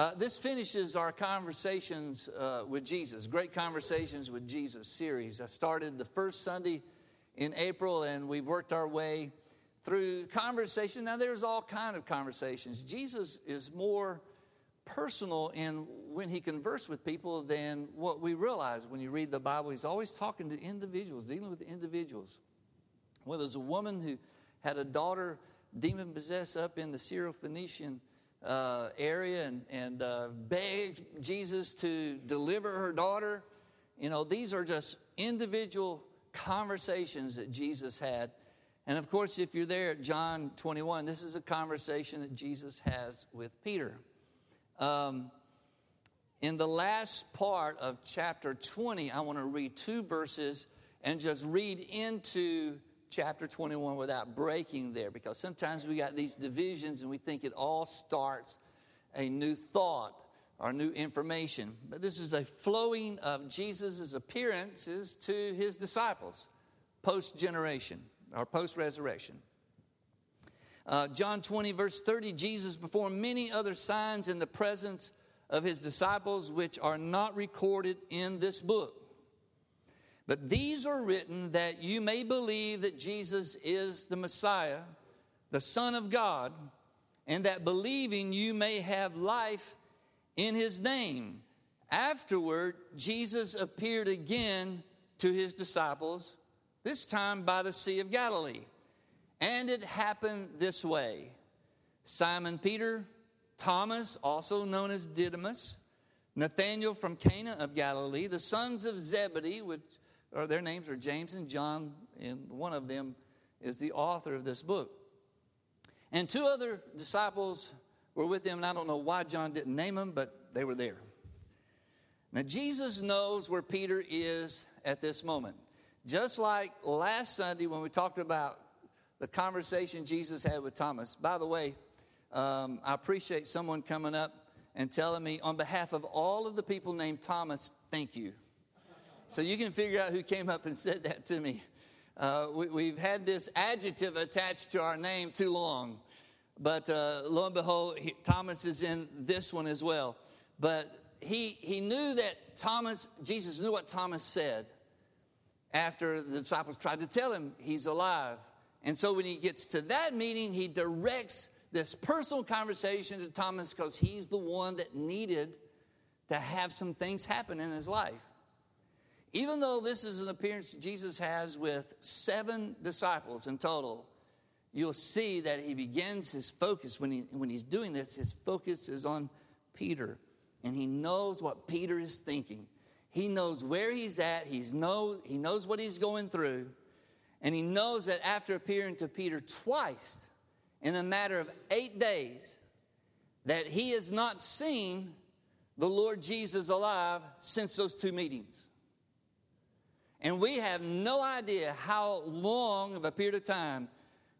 Uh, this finishes our conversations uh, with Jesus, Great Conversations with Jesus series. I started the first Sunday in April, and we've worked our way through conversation. Now, there's all kind of conversations. Jesus is more personal in when he converses with people than what we realize when you read the Bible. He's always talking to individuals, dealing with individuals. Well, there's a woman who had a daughter demon possessed up in the Syro-Phoenician uh, area and, and uh, begged Jesus to deliver her daughter. You know, these are just individual conversations that Jesus had. And of course, if you're there at John 21, this is a conversation that Jesus has with Peter. Um, in the last part of chapter 20, I want to read two verses and just read into chapter 21 without breaking there because sometimes we got these divisions and we think it all starts a new thought or new information. But this is a flowing of Jesus' appearances to his disciples post generation or post resurrection. Uh, John 20, verse 30, Jesus performed many other signs in the presence of his disciples, which are not recorded in this book. But these are written that you may believe that Jesus is the Messiah, the Son of God, and that believing you may have life in his name. Afterward, Jesus appeared again to his disciples, this time by the Sea of Galilee. And it happened this way Simon Peter, Thomas, also known as Didymus, Nathanael from Cana of Galilee, the sons of Zebedee, which or their names are James and John, and one of them is the author of this book. And two other disciples were with them, and I don't know why John didn't name them, but they were there. Now, Jesus knows where Peter is at this moment. Just like last Sunday when we talked about the conversation Jesus had with Thomas. By the way, um, I appreciate someone coming up and telling me, on behalf of all of the people named Thomas, thank you. So you can figure out who came up and said that to me. Uh, we, have had this adjective attached to our name too long. But uh, lo and behold, he, Thomas is in this one as well. But he, he knew that Thomas, Jesus knew what Thomas said after the disciples tried to tell him he's alive. And so when he gets to that meeting, he directs this personal conversation to Thomas because he's the one that needed to have some things happen in his life. Even though this is an appearance Jesus has with seven disciples in total, you'll see that he begins his focus when, he, when he's doing this, his focus is on Peter. And he knows what Peter is thinking. He knows where he's at, he's know, he knows what he's going through. And he knows that after appearing to Peter twice in a matter of eight days, that he has not seen the Lord Jesus alive since those two meetings. And we have no idea how long of a period of time.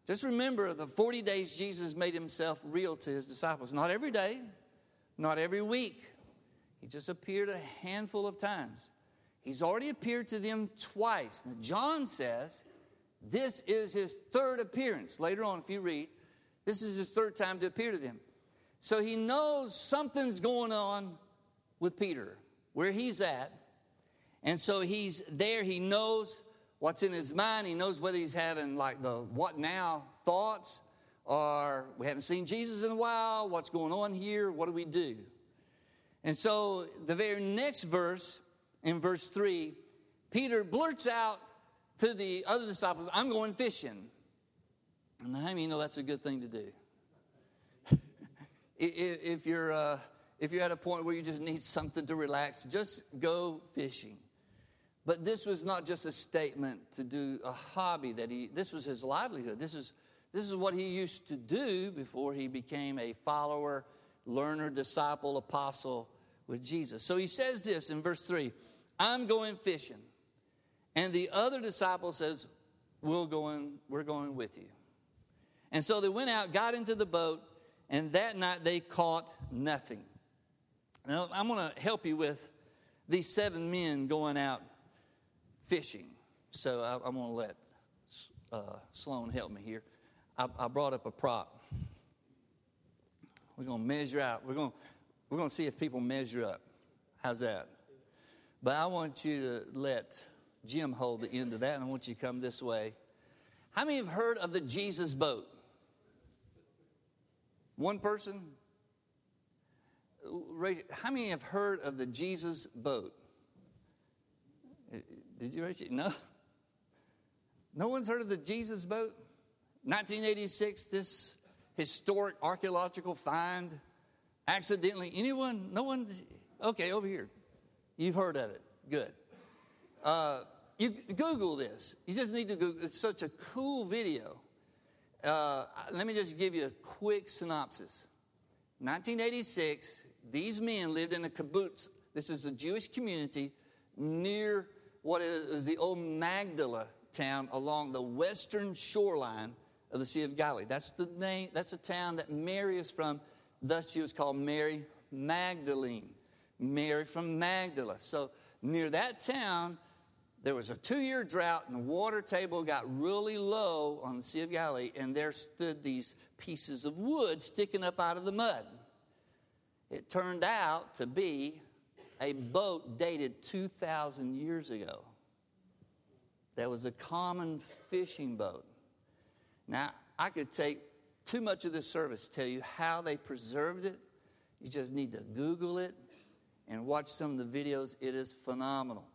Just remember the 40 days Jesus made himself real to his disciples. Not every day, not every week. He just appeared a handful of times. He's already appeared to them twice. Now, John says this is his third appearance. Later on, if you read, this is his third time to appear to them. So he knows something's going on with Peter, where he's at. And so he's there, he knows what's in his mind, he knows whether he's having like the what now thoughts, or we haven't seen Jesus in a while, what's going on here, what do we do? And so the very next verse, in verse 3, Peter blurts out to the other disciples, I'm going fishing. And how many you know that's a good thing to do? if, you're, uh, if you're at a point where you just need something to relax, just go fishing. But this was not just a statement to do a hobby that he, this was his livelihood. This is, this is what he used to do before he became a follower, learner, disciple, apostle with Jesus. So he says this in verse 3 I'm going fishing. And the other disciple says, we'll go in, We're going with you. And so they went out, got into the boat, and that night they caught nothing. Now, I'm going to help you with these seven men going out fishing. So I, am going to let uh, Sloan help me here. I, I brought up a prop. We're going to measure out. We're going We're going to see if people measure up. How's that? But I want you to let Jim hold the end of that, and I want you to come this way. How many have heard of the Jesus boat? One person? How many have heard of the Jesus boat? Did you raise it? No? No one's heard of the Jesus boat? 1986, this historic archaeological find. Accidentally, anyone? No one? Okay, over here. You've heard of it. Good. Uh, you Google this. You just need to Google. It's such a cool video. Uh, let me just give you a quick synopsis. 1986, these men lived in a kibbutz. This is a Jewish community near what is the old Magdala town along the western shoreline of the Sea of Galilee. That's the name, that's the town that Mary is from. Thus, she was called Mary Magdalene. Mary from Magdala. So, near that town, there was a two year drought, and the water table got really low on the Sea of Galilee, and there stood these pieces of wood sticking up out of the mud. It turned out to be a boat dated 2,000 years ago. That was a common fishing boat. Now, I could take too much of this service to tell you how they preserved it. You just need to Google it and watch some of the videos. It is phenomenal.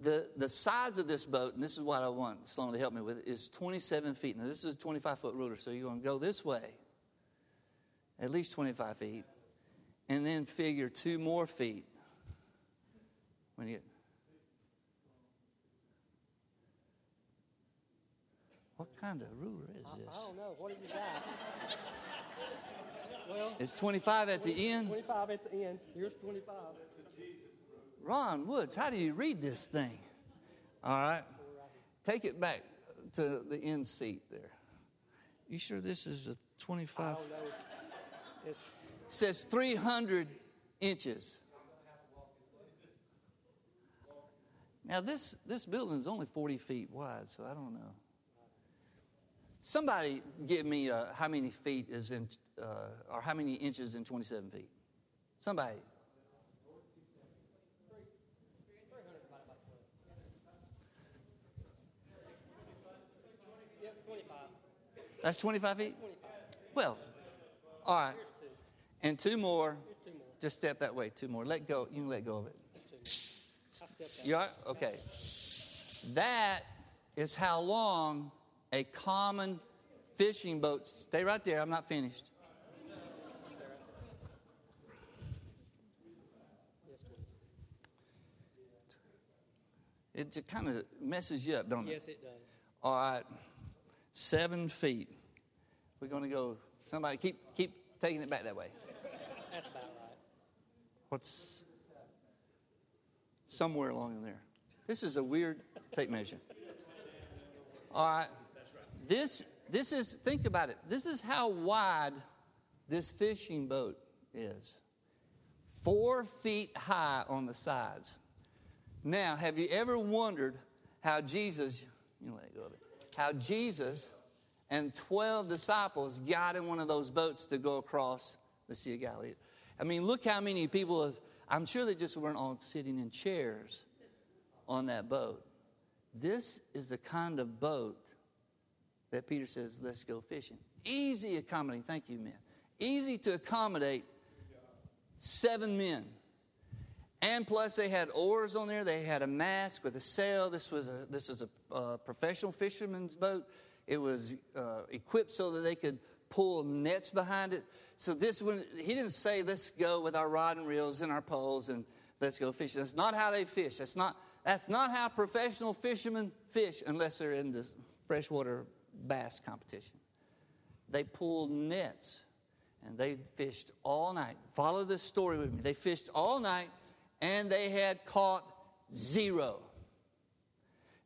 The, the size of this boat, and this is what I want Sloan to help me with, is 27 feet. Now, this is a 25 foot ruler, so you're going to go this way, at least 25 feet, and then figure two more feet when you What kind of ruler is this? I, I don't know. What do you got? well, it's 25 at the end. 25 at the end. Here's 25. Ron Woods, how do you read this thing? All right. Take it back to the end seat there. You sure this is a 25? It says 300 inches. Now, this, this building is only 40 feet wide, so I don't know. Somebody give me uh, how many feet is in, uh, or how many inches in 27 feet? Somebody. That's 25 feet? Well, all right. And two more. Just step that way. Two more. Let go. You can let go of it. You are? Okay. That is how long a common fishing boat. Stay right there. I'm not finished. It kind of messes you up, don't it? Yes, it does. All right. Seven feet. We're going to go. Somebody keep keep taking it back that way. That's about right. What's somewhere along in there? This is a weird tape measure. All right. This, this is, think about it. This is how wide this fishing boat is four feet high on the sides. Now, have you ever wondered how Jesus, you let go of it, how Jesus and 12 disciples got in one of those boats to go across the Sea of Galilee? I mean, look how many people have, I'm sure they just weren't all sitting in chairs on that boat. This is the kind of boat that Peter says, let's go fishing. Easy accommodating. Thank you, men. Easy to accommodate seven men. And plus, they had oars on there. They had a mast with a sail. This was a, this was a uh, professional fisherman's boat. It was uh, equipped so that they could pull nets behind it. So this one, he didn't say, let's go with our rod and reels and our poles and let's go fishing. That's not how they fish. That's not, that's not how professional fishermen fish unless they're in the freshwater bass competition. They pulled nets and they fished all night. Follow this story with me. They fished all night and they had caught zero.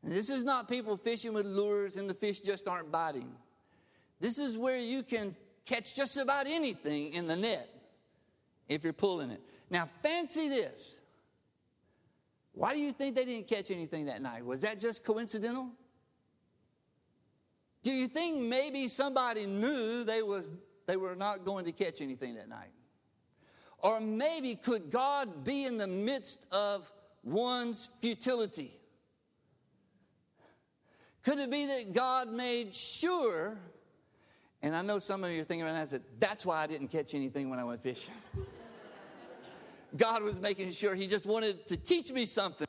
And this is not people fishing with lures and the fish just aren't biting. This is where you can catch just about anything in the net if you're pulling it. Now, fancy this. Why do you think they didn't catch anything that night? Was that just coincidental? Do you think maybe somebody knew they, was, they were not going to catch anything that night? Or maybe could God be in the midst of one's futility? Could it be that God made sure? And I know some of you are thinking right now, said, that's why I didn't catch anything when I went fishing. God was making sure He just wanted to teach me something.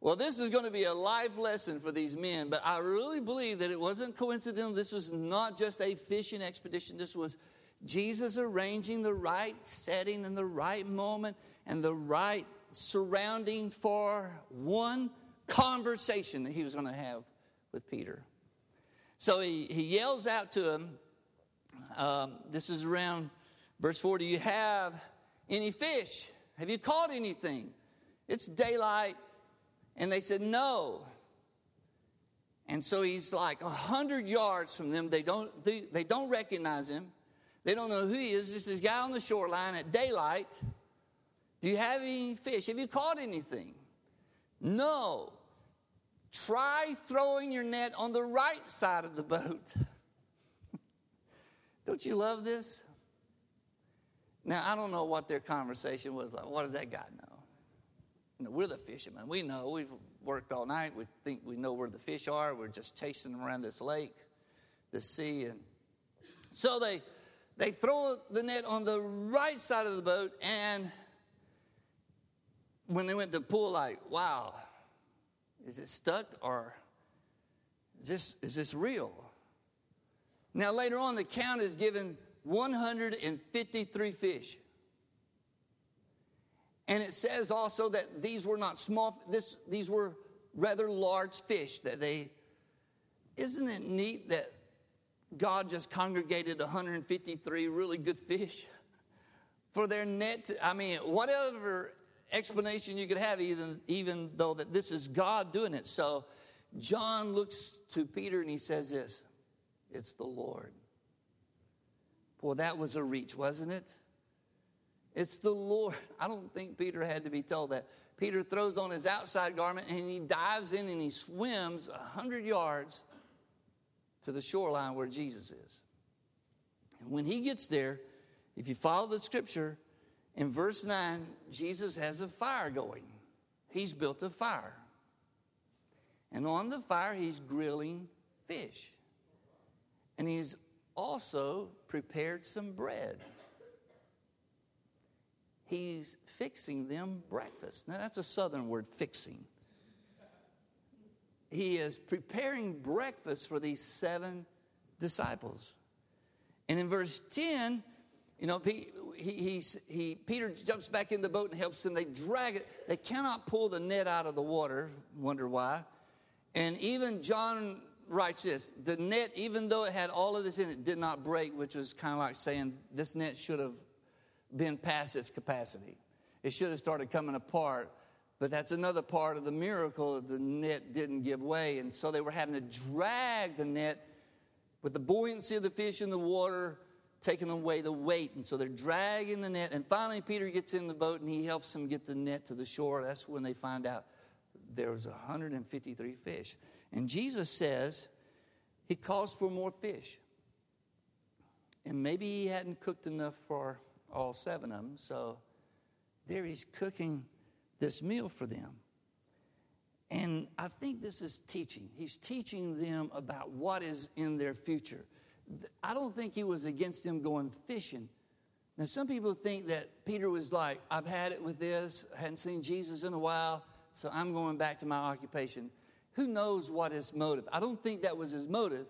Well, this is going to be a life lesson for these men, but I really believe that it wasn't coincidental. This was not just a fishing expedition. This was Jesus arranging the right setting and the right moment and the right surrounding for one conversation that he was going to have with Peter. So he, he yells out to him. Um, this is around verse 4 Do you have any fish? Have you caught anything? It's daylight. And they said, No. And so he's like a hundred yards from them. They don't, they, they don't recognize him. They don't know who he is. This is guy on the shoreline at daylight. Do you have any fish? Have you caught anything? No. Try throwing your net on the right side of the boat. don't you love this? Now, I don't know what their conversation was like. What does that guy know? You know, we're the fishermen. We know. We've worked all night. We think we know where the fish are. We're just chasing them around this lake, the sea. And so they, they throw the net on the right side of the boat. And when they went to pull, like, wow, is it stuck or is this, is this real? Now, later on, the count is given 153 fish. And it says also that these were not small, this, these were rather large fish that they. Isn't it neat that God just congregated 153 really good fish for their net? I mean, whatever explanation you could have, even, even though that this is God doing it. So John looks to Peter and he says this It's the Lord. Well, that was a reach, wasn't it? It's the Lord. I don't think Peter had to be told that. Peter throws on his outside garment and he dives in and he swims 100 yards to the shoreline where Jesus is. And when he gets there, if you follow the scripture, in verse 9, Jesus has a fire going. He's built a fire. And on the fire, he's grilling fish. And he's also prepared some bread he's fixing them breakfast. Now, that's a southern word, fixing. He is preparing breakfast for these seven disciples. And in verse 10, you know, he, he, he, Peter jumps back in the boat and helps them. They drag it. They cannot pull the net out of the water. Wonder why. And even John writes this the net, even though it had all of this in it, did not break, which was kind of like saying this net should have been past its capacity. It should have started coming apart. But that's another part of the miracle. The net didn't give way. And so they were having to drag the net with the buoyancy of the fish in the water, taking away the weight. And so they're dragging the net. And finally, Peter gets in the boat and he helps them get the net to the shore. That's when they find out there was 153 fish. And Jesus says he calls for more fish. And maybe he hadn't cooked enough for all seven of them. So there he's cooking this meal for them. And I think this is teaching. He's teaching them about what is in their future. I don't think he was against them going fishing. Now, some people think that Peter was like, I've had it with this, I hadn't seen Jesus in a while, so I'm going back to my occupation. Who knows what his motive? I don't think that was his motive,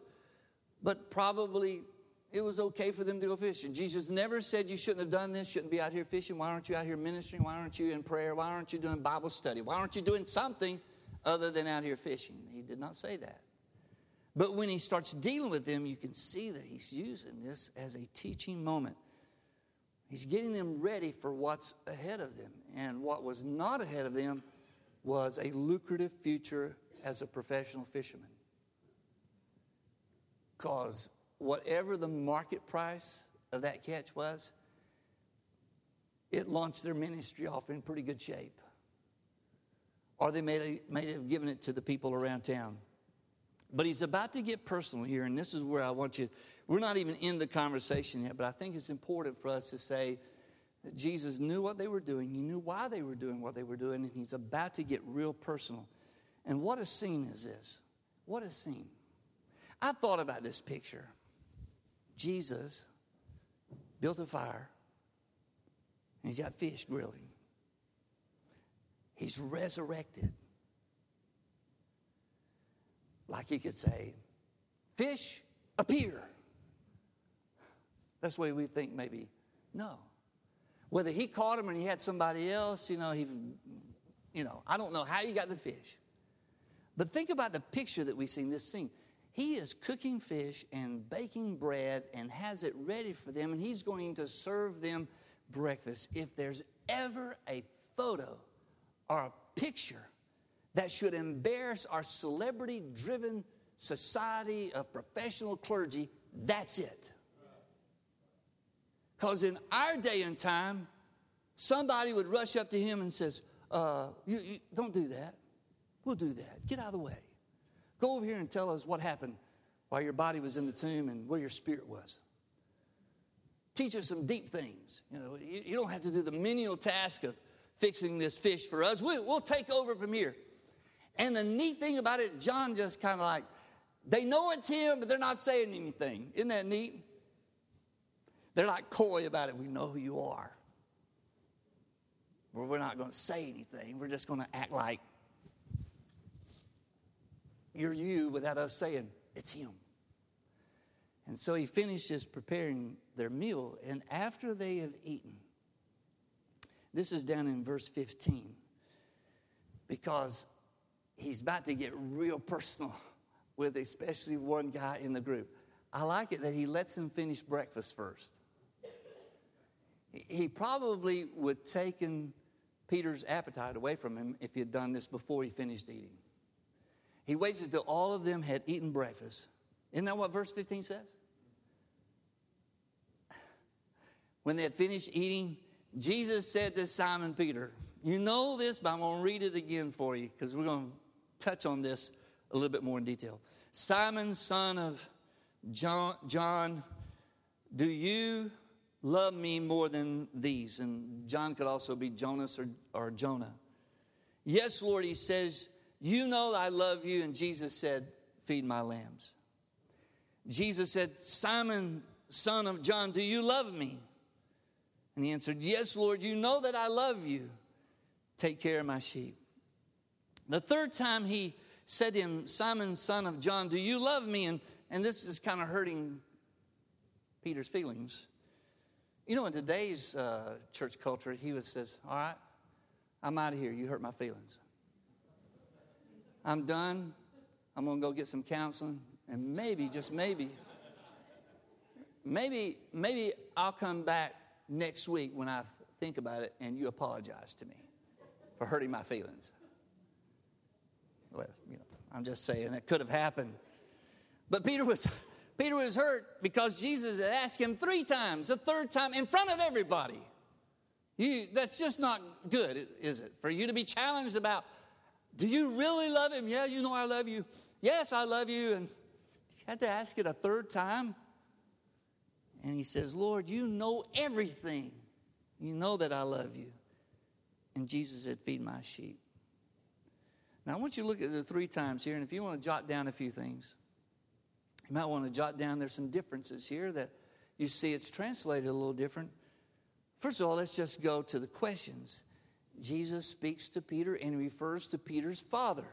but probably it was okay for them to go fishing. Jesus never said you shouldn't have done this, shouldn't be out here fishing. Why aren't you out here ministering? Why aren't you in prayer? Why aren't you doing Bible study? Why aren't you doing something other than out here fishing? He did not say that. But when he starts dealing with them, you can see that he's using this as a teaching moment. He's getting them ready for what's ahead of them. And what was not ahead of them was a lucrative future as a professional fisherman. Because whatever the market price of that catch was, it launched their ministry off in pretty good shape. Or they may, have given it to the people around town. But he's about to get personal here, and this is where I want you. We're not even in the conversation yet, but I think it's important for us to say that Jesus knew what they were doing, he knew why they were doing what they were doing, and he's about to get real personal. And what a scene is this? What a scene. I thought about this picture. Jesus built a fire, and he's got fish grilling. He's resurrected. Like he could say, Fish, appear. That's the way we think, maybe. No. Whether he caught him and he had somebody else, you know, he, you know, I don't know how he got the fish. But think about the picture that we see in this scene. He is cooking fish and baking bread and has it ready for them, and he's going to serve them breakfast. If there's ever a photo or a picture that should embarrass our celebrity driven society of professional clergy, that's it. Because in our day and time, somebody would rush up to him and says, uh, you, you, don't do that. We'll do that. Get out of the way. Go over here and tell us what happened while your body was in the tomb and where your spirit was. Teach us some deep things. You know, you, you don't have to do the menial task of fixing this fish for us. We, we'll take over from here. And the neat thing about it, John just kind of like, they know it's him, but they're not saying anything. Isn't that neat? They're like coy about it. We know who you are. Well, we're not going to say anything. We're just going to act like you're you without us saying it's him. And so he finishes preparing their meal. And after they have eaten, this is down in verse 15, because he's about to get real personal with especially one guy in the group. I like it that he lets him finish breakfast first. He probably would have taken Peter's appetite away from him if he had done this before he finished eating. He waits until all of them had eaten breakfast. Isn't that what verse 15 says? When they had finished eating, Jesus said to Simon Peter, You know this, but I'm going to read it again for you because we're going to touch on this a little bit more in detail. Simon, son of John, John do you love me more than these? And John could also be Jonas or, or Jonah. Yes, Lord, he says, You know I love you. And Jesus said, Feed my lambs. Jesus said, Simon, son of John, do you love me? And he answered, Yes, Lord, you know that I love you. Take care of my sheep. The third time he said to him, Simon, son of John, do you love me? And, and this is kind of hurting Peter's feelings. You know, in today's uh, church culture, he would says, All right, I'm out of here. You hurt my feelings. I'm done. I'm going to go get some counseling. And maybe, just maybe, maybe, maybe I'll come back next week when I think about it and you apologize to me for hurting my feelings. Well, you know, I'm just saying it could have happened. But Peter was Peter was hurt because Jesus had asked him three times, the third time in front of everybody. You, that's just not good, is it? For you to be challenged about, do you really love him? Yeah, you know I love you. Yes, I love you. And you had to ask it a third time. And he says, Lord, you know everything. You know that I love you. And Jesus said, Feed my sheep. Now, I want you to look at the three times here, and if you want to jot down a few things, you might want to jot down there's some differences here that you see it's translated a little different. First of all, let's just go to the questions. Jesus speaks to Peter and refers to Peter's father.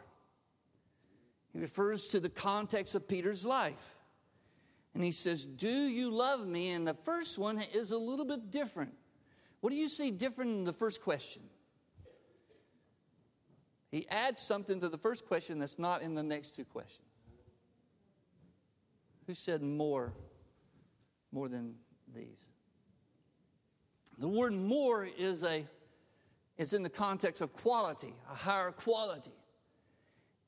He refers to the context of Peter's life. And he says, Do you love me? And the first one is a little bit different. What do you see different in the first question? He adds something to the first question that's not in the next two questions. Who said more, more than these? The word more is a is in the context of quality, a higher quality.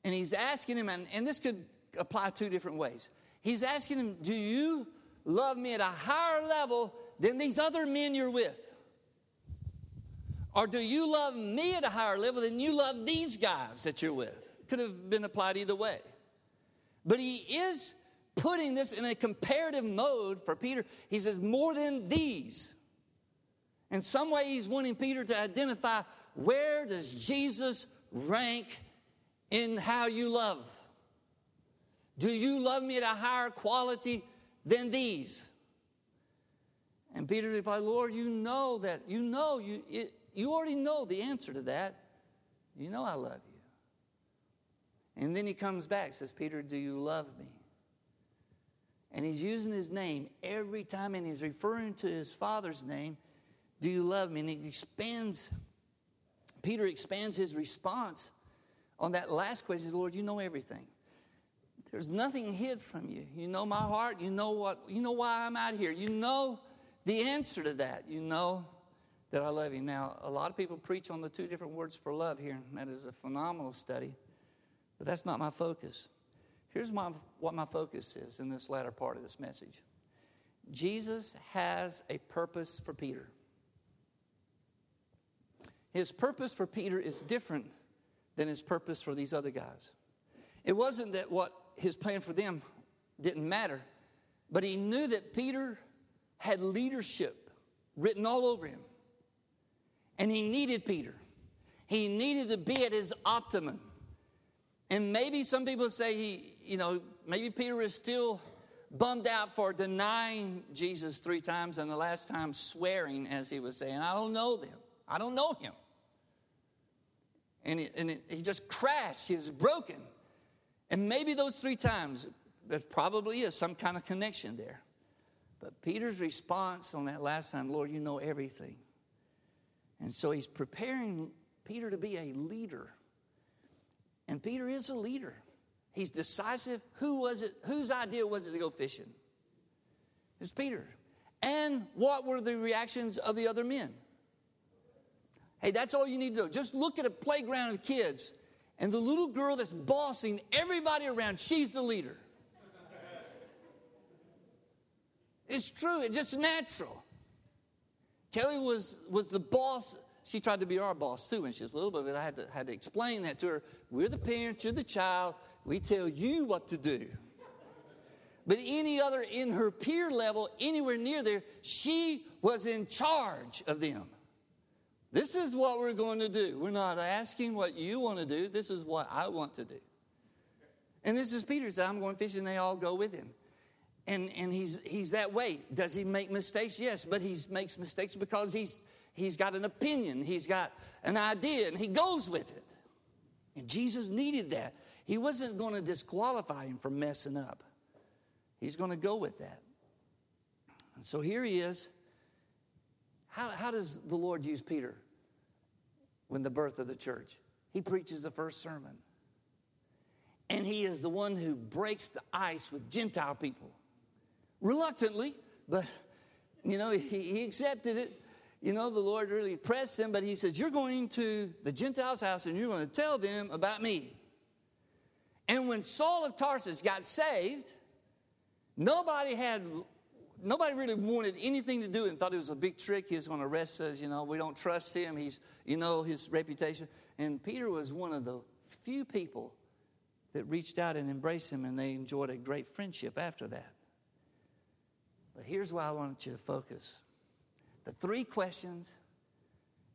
And he's asking him, and, and this could apply two different ways. He's asking him, Do you love me at a higher level than these other men you're with? Or do you love me at a higher level than you love these guys that you're with? Could have been applied either way. But he is putting this in a comparative mode for Peter. He says, more than these. In some way, he's wanting Peter to identify where does Jesus rank in how you love? Do you love me at a higher quality than these? And Peter replied, Lord, you know that. You know, you, it, you already know the answer to that. You know I love you. And then he comes back, says, Peter, do you love me? And he's using his name every time, and he's referring to his father's name. Do you love me? And he expands, Peter expands his response on that last question Says, Lord, you know everything. There's nothing hid from you. You know my heart. You know what, you know why I'm out here. You know the answer to that. You know that I love you. Now, a lot of people preach on the two different words for love here, and that is a phenomenal study. But that's not my focus. Here's my, what my focus is in this latter part of this message Jesus has a purpose for Peter. His purpose for Peter is different than his purpose for these other guys. It wasn't that what his plan for them didn't matter, but he knew that Peter had leadership written all over him. And he needed Peter. He needed to be at his optimum. And maybe some people say he, you know, maybe Peter is still bummed out for denying Jesus three times and the last time swearing, as he was saying, I don't know them. I don't know him. And, and he just crashed. He was broken. And maybe those three times, there probably is some kind of connection there. But Peter's response on that last time, Lord, you know everything. And so he's preparing Peter to be a leader and Peter is a leader. He's decisive. Who was it? Whose idea was it to go fishing? It's Peter. And what were the reactions of the other men? Hey, that's all you need to do. Just look at a playground of kids, and the little girl that's bossing everybody around, she's the leader. It's true, it's just natural. Kelly was, was the boss she tried to be our boss too when she was little, but I had to, had to explain that to her. We're the parents, you're the child. We tell you what to do. But any other in her peer level, anywhere near there, she was in charge of them. This is what we're going to do. We're not asking what you want to do. This is what I want to do. And this is Peter I'm going fishing. They all go with him. And, and he's, he's that way. Does he make mistakes? Yes, but he makes mistakes because he's he's got an opinion, he's got an idea, and he goes with it. And Jesus needed that. He wasn't going to disqualify him from messing up, he's going to go with that. And so here he is. How, how does the Lord use Peter when the birth of the church? He preaches the first sermon. And he is the one who breaks the ice with Gentile people. Reluctantly, but you know, he, he accepted it you know, the Lord really pressed him, but he says, You're going to the Gentiles' house and you're going to tell them about me. And when Saul of Tarsus got saved, nobody had nobody really wanted anything to do and thought it was a big trick. He was going to arrest us. You know, we don't trust him. He's, you know, his reputation. And Peter was one of the few people that reached out and embraced him, and they enjoyed a great friendship after that. But here's why I want you to focus the three questions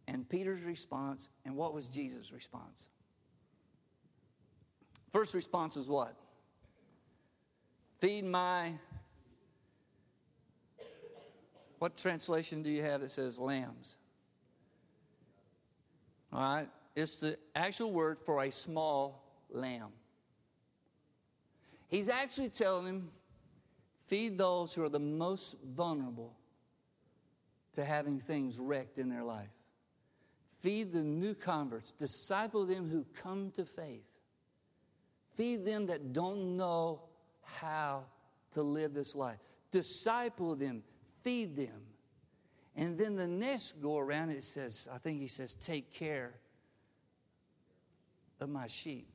and Peter's response, and what was Jesus' response? First response is what? Feed my. What translation do you have that says lambs? All right, it's the actual word for a small lamb. He's actually telling him, feed those who are the most vulnerable to having things wrecked in their life. Feed the new converts, disciple them who come to faith. Feed them that don't know how to live this life. Disciple them, feed them. And then the next go around, it says, I think he says, take care of my sheep.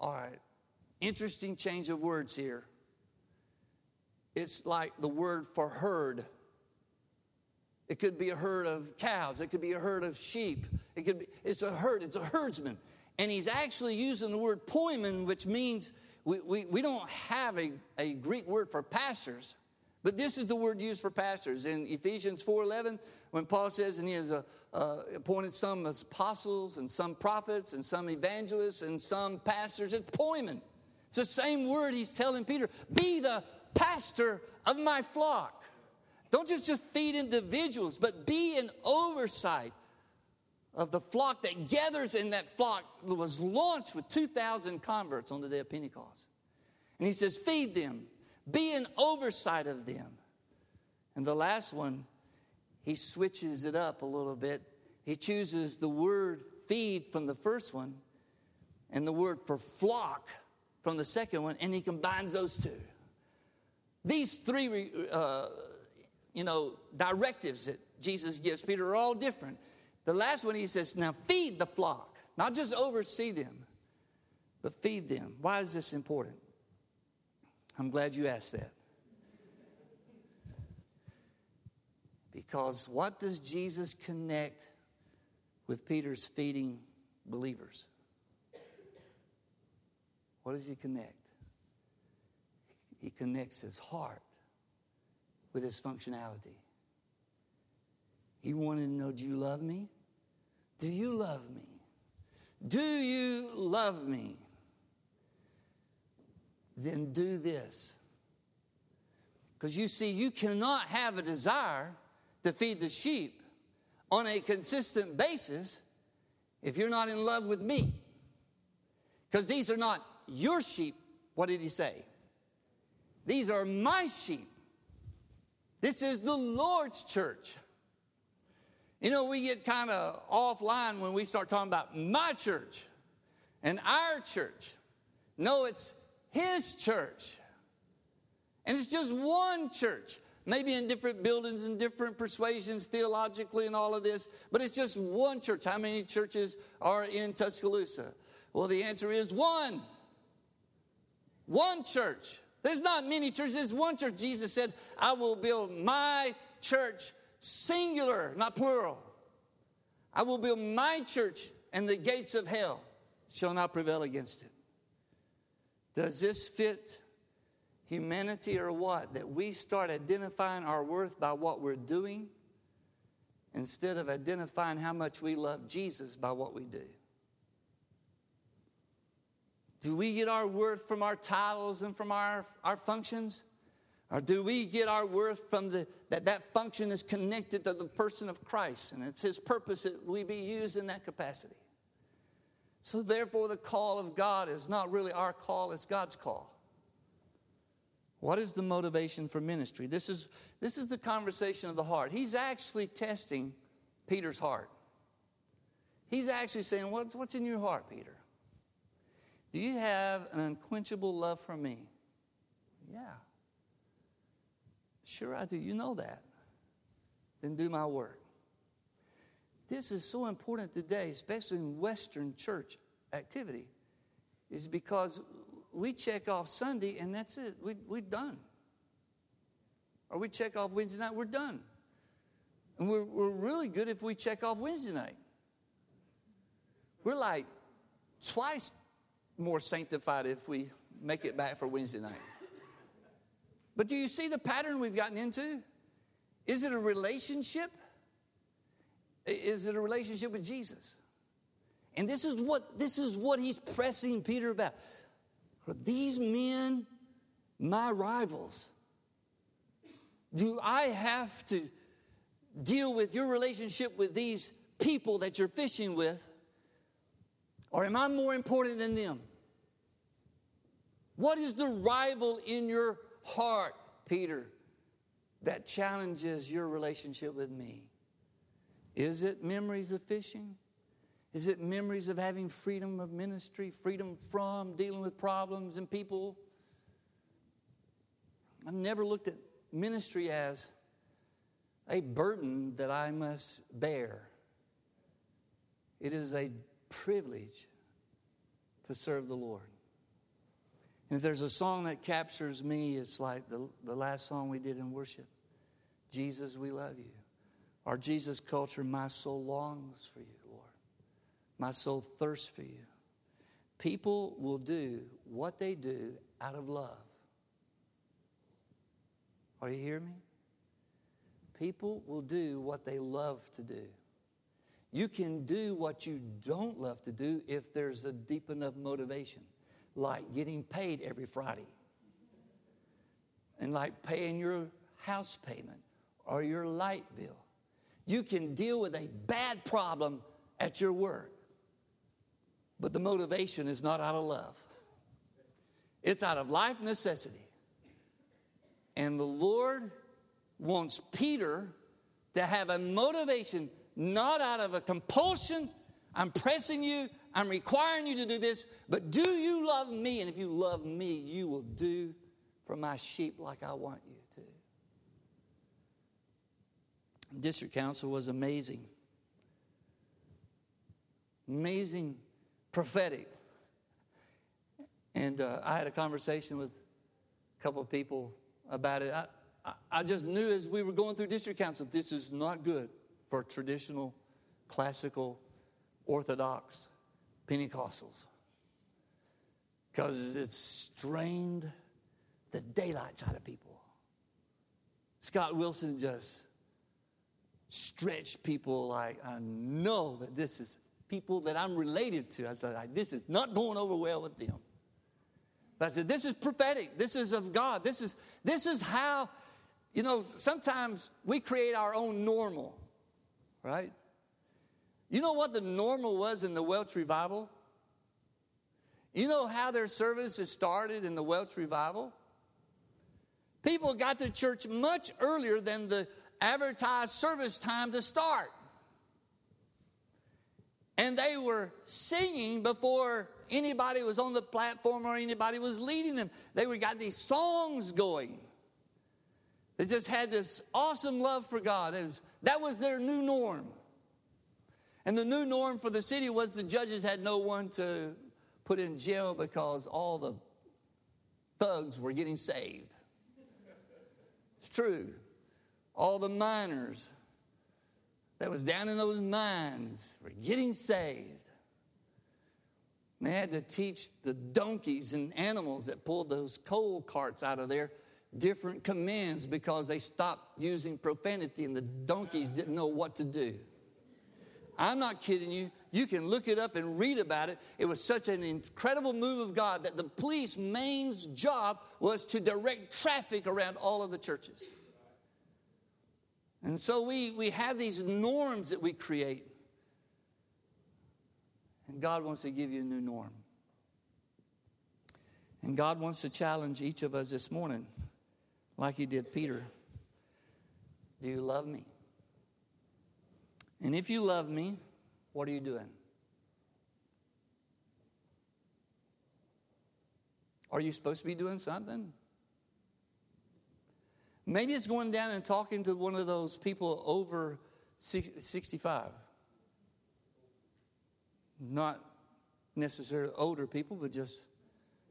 All right, interesting change of words here. It's like the word for herd it could be a herd of cows. It could be a herd of sheep. It could be, it's a herd, it's a herdsman. And he's actually using the word poimen, which means we, we, we don't have a, a Greek word for pastors, But this is the word used for pastors in Ephesians 4:11 when Paul says, "And he has uh, uh, appointed some as apostles and some prophets and some evangelists and some pastors." It's poimen. It's the same word he's telling Peter: "Be the pastor of my flock. Don't just just feed individuals, but be an oversight of the flock that gathers in that flock that was launched with 2,000 converts on the day of Pentecost." And he says, "Feed them." Be an oversight of them. And the last one, he switches it up a little bit. He chooses the word feed from the first one and the word for flock from the second one, and he combines those two. These three, uh, you know, directives that Jesus gives Peter are all different. The last one he says, now feed the flock, not just oversee them, but feed them. Why is this important? I'm glad you asked that. Because what does Jesus connect with Peter's feeding believers? What does he connect? He connects his heart with his functionality. He wanted to know Do you love me? Do you love me? Do you love me? then do this. Because you see, you cannot have a desire to feed the sheep on a consistent basis if you're not in love with me. Because these are not your sheep. What did he say? These are my sheep. This is the Lord's church. You know, we get kind of offline when we start talking about my church and our church. No, it's his church. And it's just one church, maybe in different buildings and different persuasions theologically and all of this, but it's just one church. How many churches are in Tuscaloosa? Well, the answer is one. One church. There's not many churches, there's one church. Jesus said, I will build my church singular, not plural. I will build my church, and the gates of hell shall not prevail against it. Does this fit humanity or what? That we start identifying our worth by what we're doing instead of identifying how much we love Jesus by what we do. Do we get our worth from our titles and from our, our functions? Or do we get our worth from the that that function is connected to the person of Christ and it's his purpose that we be used in that capacity? So, therefore, the call of God is not really our call, it's God's call. What is the motivation for ministry? This is, this is the conversation of the heart. He's actually testing Peter's heart. He's actually saying, What's, what's in your heart, Peter? Do you have an unquenchable love for me? Yeah. Sure, I do. You know that. Then do my work. This is so important today, especially in Western church activity, is because we check off Sunday and that's it. We, we're done. Or we check off Wednesday night, we're done. And we're, we're really good if we check off Wednesday night. We're like twice more sanctified if we make it back for Wednesday night. But do you see the pattern we've gotten into? Is it a relationship? Is it a relationship with Jesus? And this is what this is what he's pressing Peter about. Are these men my rivals? Do I have to deal with your relationship with these people that you're fishing with? Or am I more important than them? What is the rival in your heart, Peter, that challenges your relationship with me? Is it memories of fishing? Is it memories of having freedom of ministry, freedom from dealing with problems and people? I've never looked at ministry as a burden that I must bear. It is a privilege to serve the Lord. And if there's a song that captures me, it's like the, the last song we did in worship Jesus, we love you. Our Jesus culture, my soul longs for you, Lord. My soul thirsts for you. People will do what they do out of love. Are you hearing me? People will do what they love to do. You can do what you don't love to do if there's a deep enough motivation, like getting paid every Friday, and like paying your house payment or your light bill. You can deal with a bad problem at your work, but the motivation is not out of love, it's out of life necessity. And the Lord wants Peter to have a motivation not out of a compulsion. I'm pressing you, I'm requiring you to do this, but do you love me? And if you love me, you will do for my sheep like I want you to. District council was amazing. Amazing, prophetic. And uh, I had a conversation with a couple of people about it. I, I, I just knew as we were going through district council, this is not good for traditional, classical, Orthodox Pentecostals because it's strained the daylights out of people. Scott Wilson just stretched people like, I know that this is people that I'm related to. I said, like, this is not going over well with them. But I said, this is prophetic. This is of God. This is, this is how, you know, sometimes we create our own normal right? You know what the normal was in the Welsh revival? You know how their services started in the Welsh revival? People got to church much earlier than the advertised service time to start. And they were singing before anybody was on the platform or anybody was leading them. They were got these songs going. They just had this awesome love for God. Was, that was their new norm. And the new norm for the city was the judges had no one to put in jail because all the thugs were getting saved. It's true. All the miners that was down in those mines were getting saved. And they had to teach the donkeys and animals that pulled those coal carts out of there different commands because they stopped using profanity and the donkeys didn't know what to do. I'm not kidding you. You can look it up and read about it. It was such an incredible move of God that the police main job was to direct traffic around all of the churches. And so we, we have these norms that we create. And God wants to give you a new norm. And God wants to challenge each of us this morning like he did Peter. Do you love me? And if you love me, what are you doing? Are you supposed to be doing something? Maybe it's going down and talking to one of those people over 65. Not necessarily older people, but just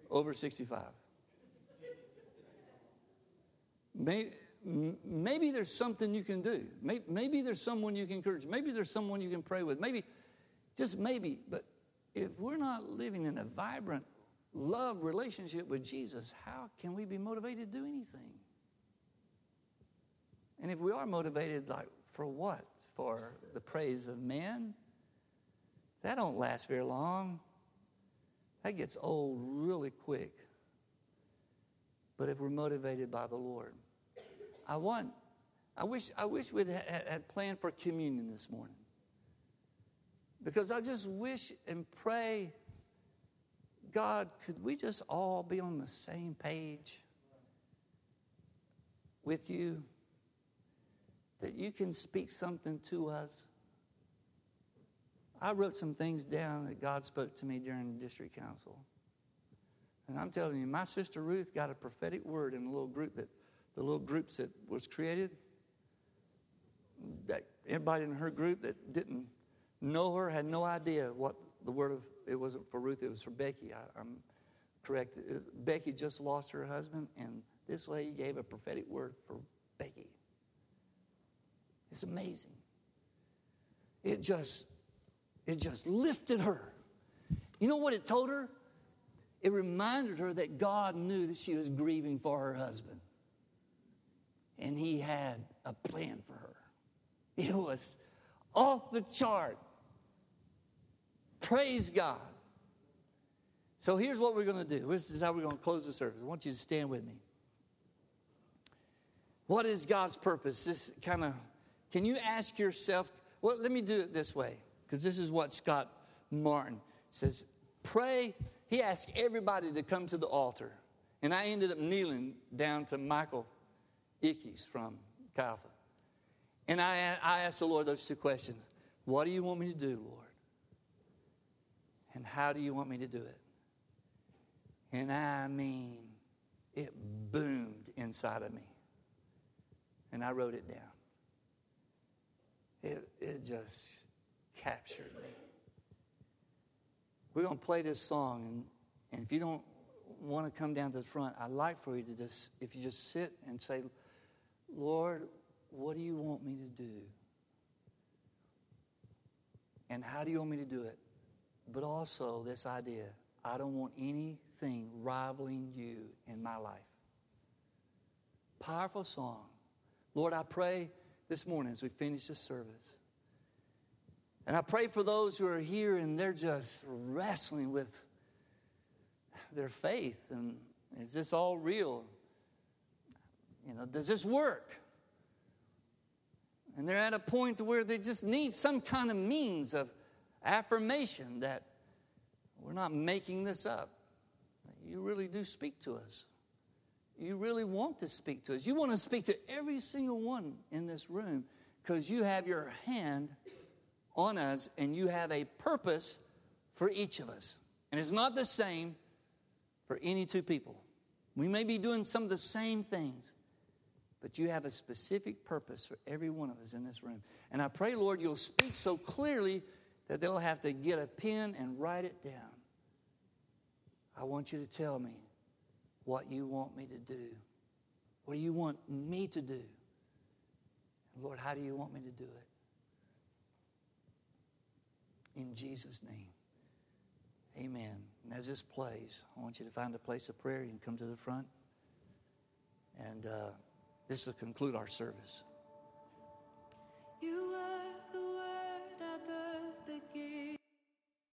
over 65. Maybe, maybe there's something you can do. Maybe, maybe there's someone you can encourage. Maybe there's someone you can pray with. Maybe, just maybe. But if we're not living in a vibrant love relationship with Jesus, how can we be motivated to do anything? And if we are motivated, like for what? For the praise of men? That don't last very long. That gets old really quick. But if we're motivated by the Lord, I want, I wish, I wish had, had planned for communion this morning. Because I just wish and pray, God, could we just all be on the same page with you? That you can speak something to us. I wrote some things down that God spoke to me during the district council. And I'm telling you, my sister Ruth got a prophetic word in a little group that the little groups that was created, that everybody in her group that didn't know her had no idea what the word of it wasn't for Ruth, it was for Becky. I, am correct. Uh, Becky just lost her husband, and this lady gave a prophetic word for Becky. It's amazing. It just, it just lifted her. You know what it told her? It reminded her that God knew that she was grieving for her husband. And he had a plan for her. It was off the chart. Praise God. So here's what we're going to do. This is how we're going to close the service. I want you to stand with me. What is God's purpose? This kind of, can you ask yourself? Well, let me do it this way, because this is what Scott Martin says. Pray. He asked everybody to come to the altar. And I ended up kneeling down to Michael Ickes from Calva. And I, I asked the Lord those two questions What do you want me to do, Lord? And how do you want me to do it? And I mean, it boomed inside of me. And I wrote it down. It, it just captured me. We're going to play this song, and, and if you don't want to come down to the front, I'd like for you to just, if you just sit and say, Lord, what do you want me to do? And how do you want me to do it? But also, this idea I don't want anything rivaling you in my life. Powerful song. Lord, I pray this morning as we finish this service. And I pray for those who are here and they're just wrestling with their faith and is this all real? You know, does this work? And they're at a point where they just need some kind of means of affirmation that we're not making this up. You really do speak to us. You really want to speak to us. You want to speak to every single one in this room because you have your hand on us and you have a purpose for each of us. And it's not the same for any two people. We may be doing some of the same things, but you have a specific purpose for every one of us in this room. And I pray, Lord, you'll speak so clearly that they'll have to get a pen and write it down. I want you to tell me what you want me to do. What do you want me to do? Lord, how do you want me to do it? In Jesus' name. Amen. And as this plays, I want you to find a place of prayer. You can come to the front. And uh, this will conclude our service. You the word at the beginning.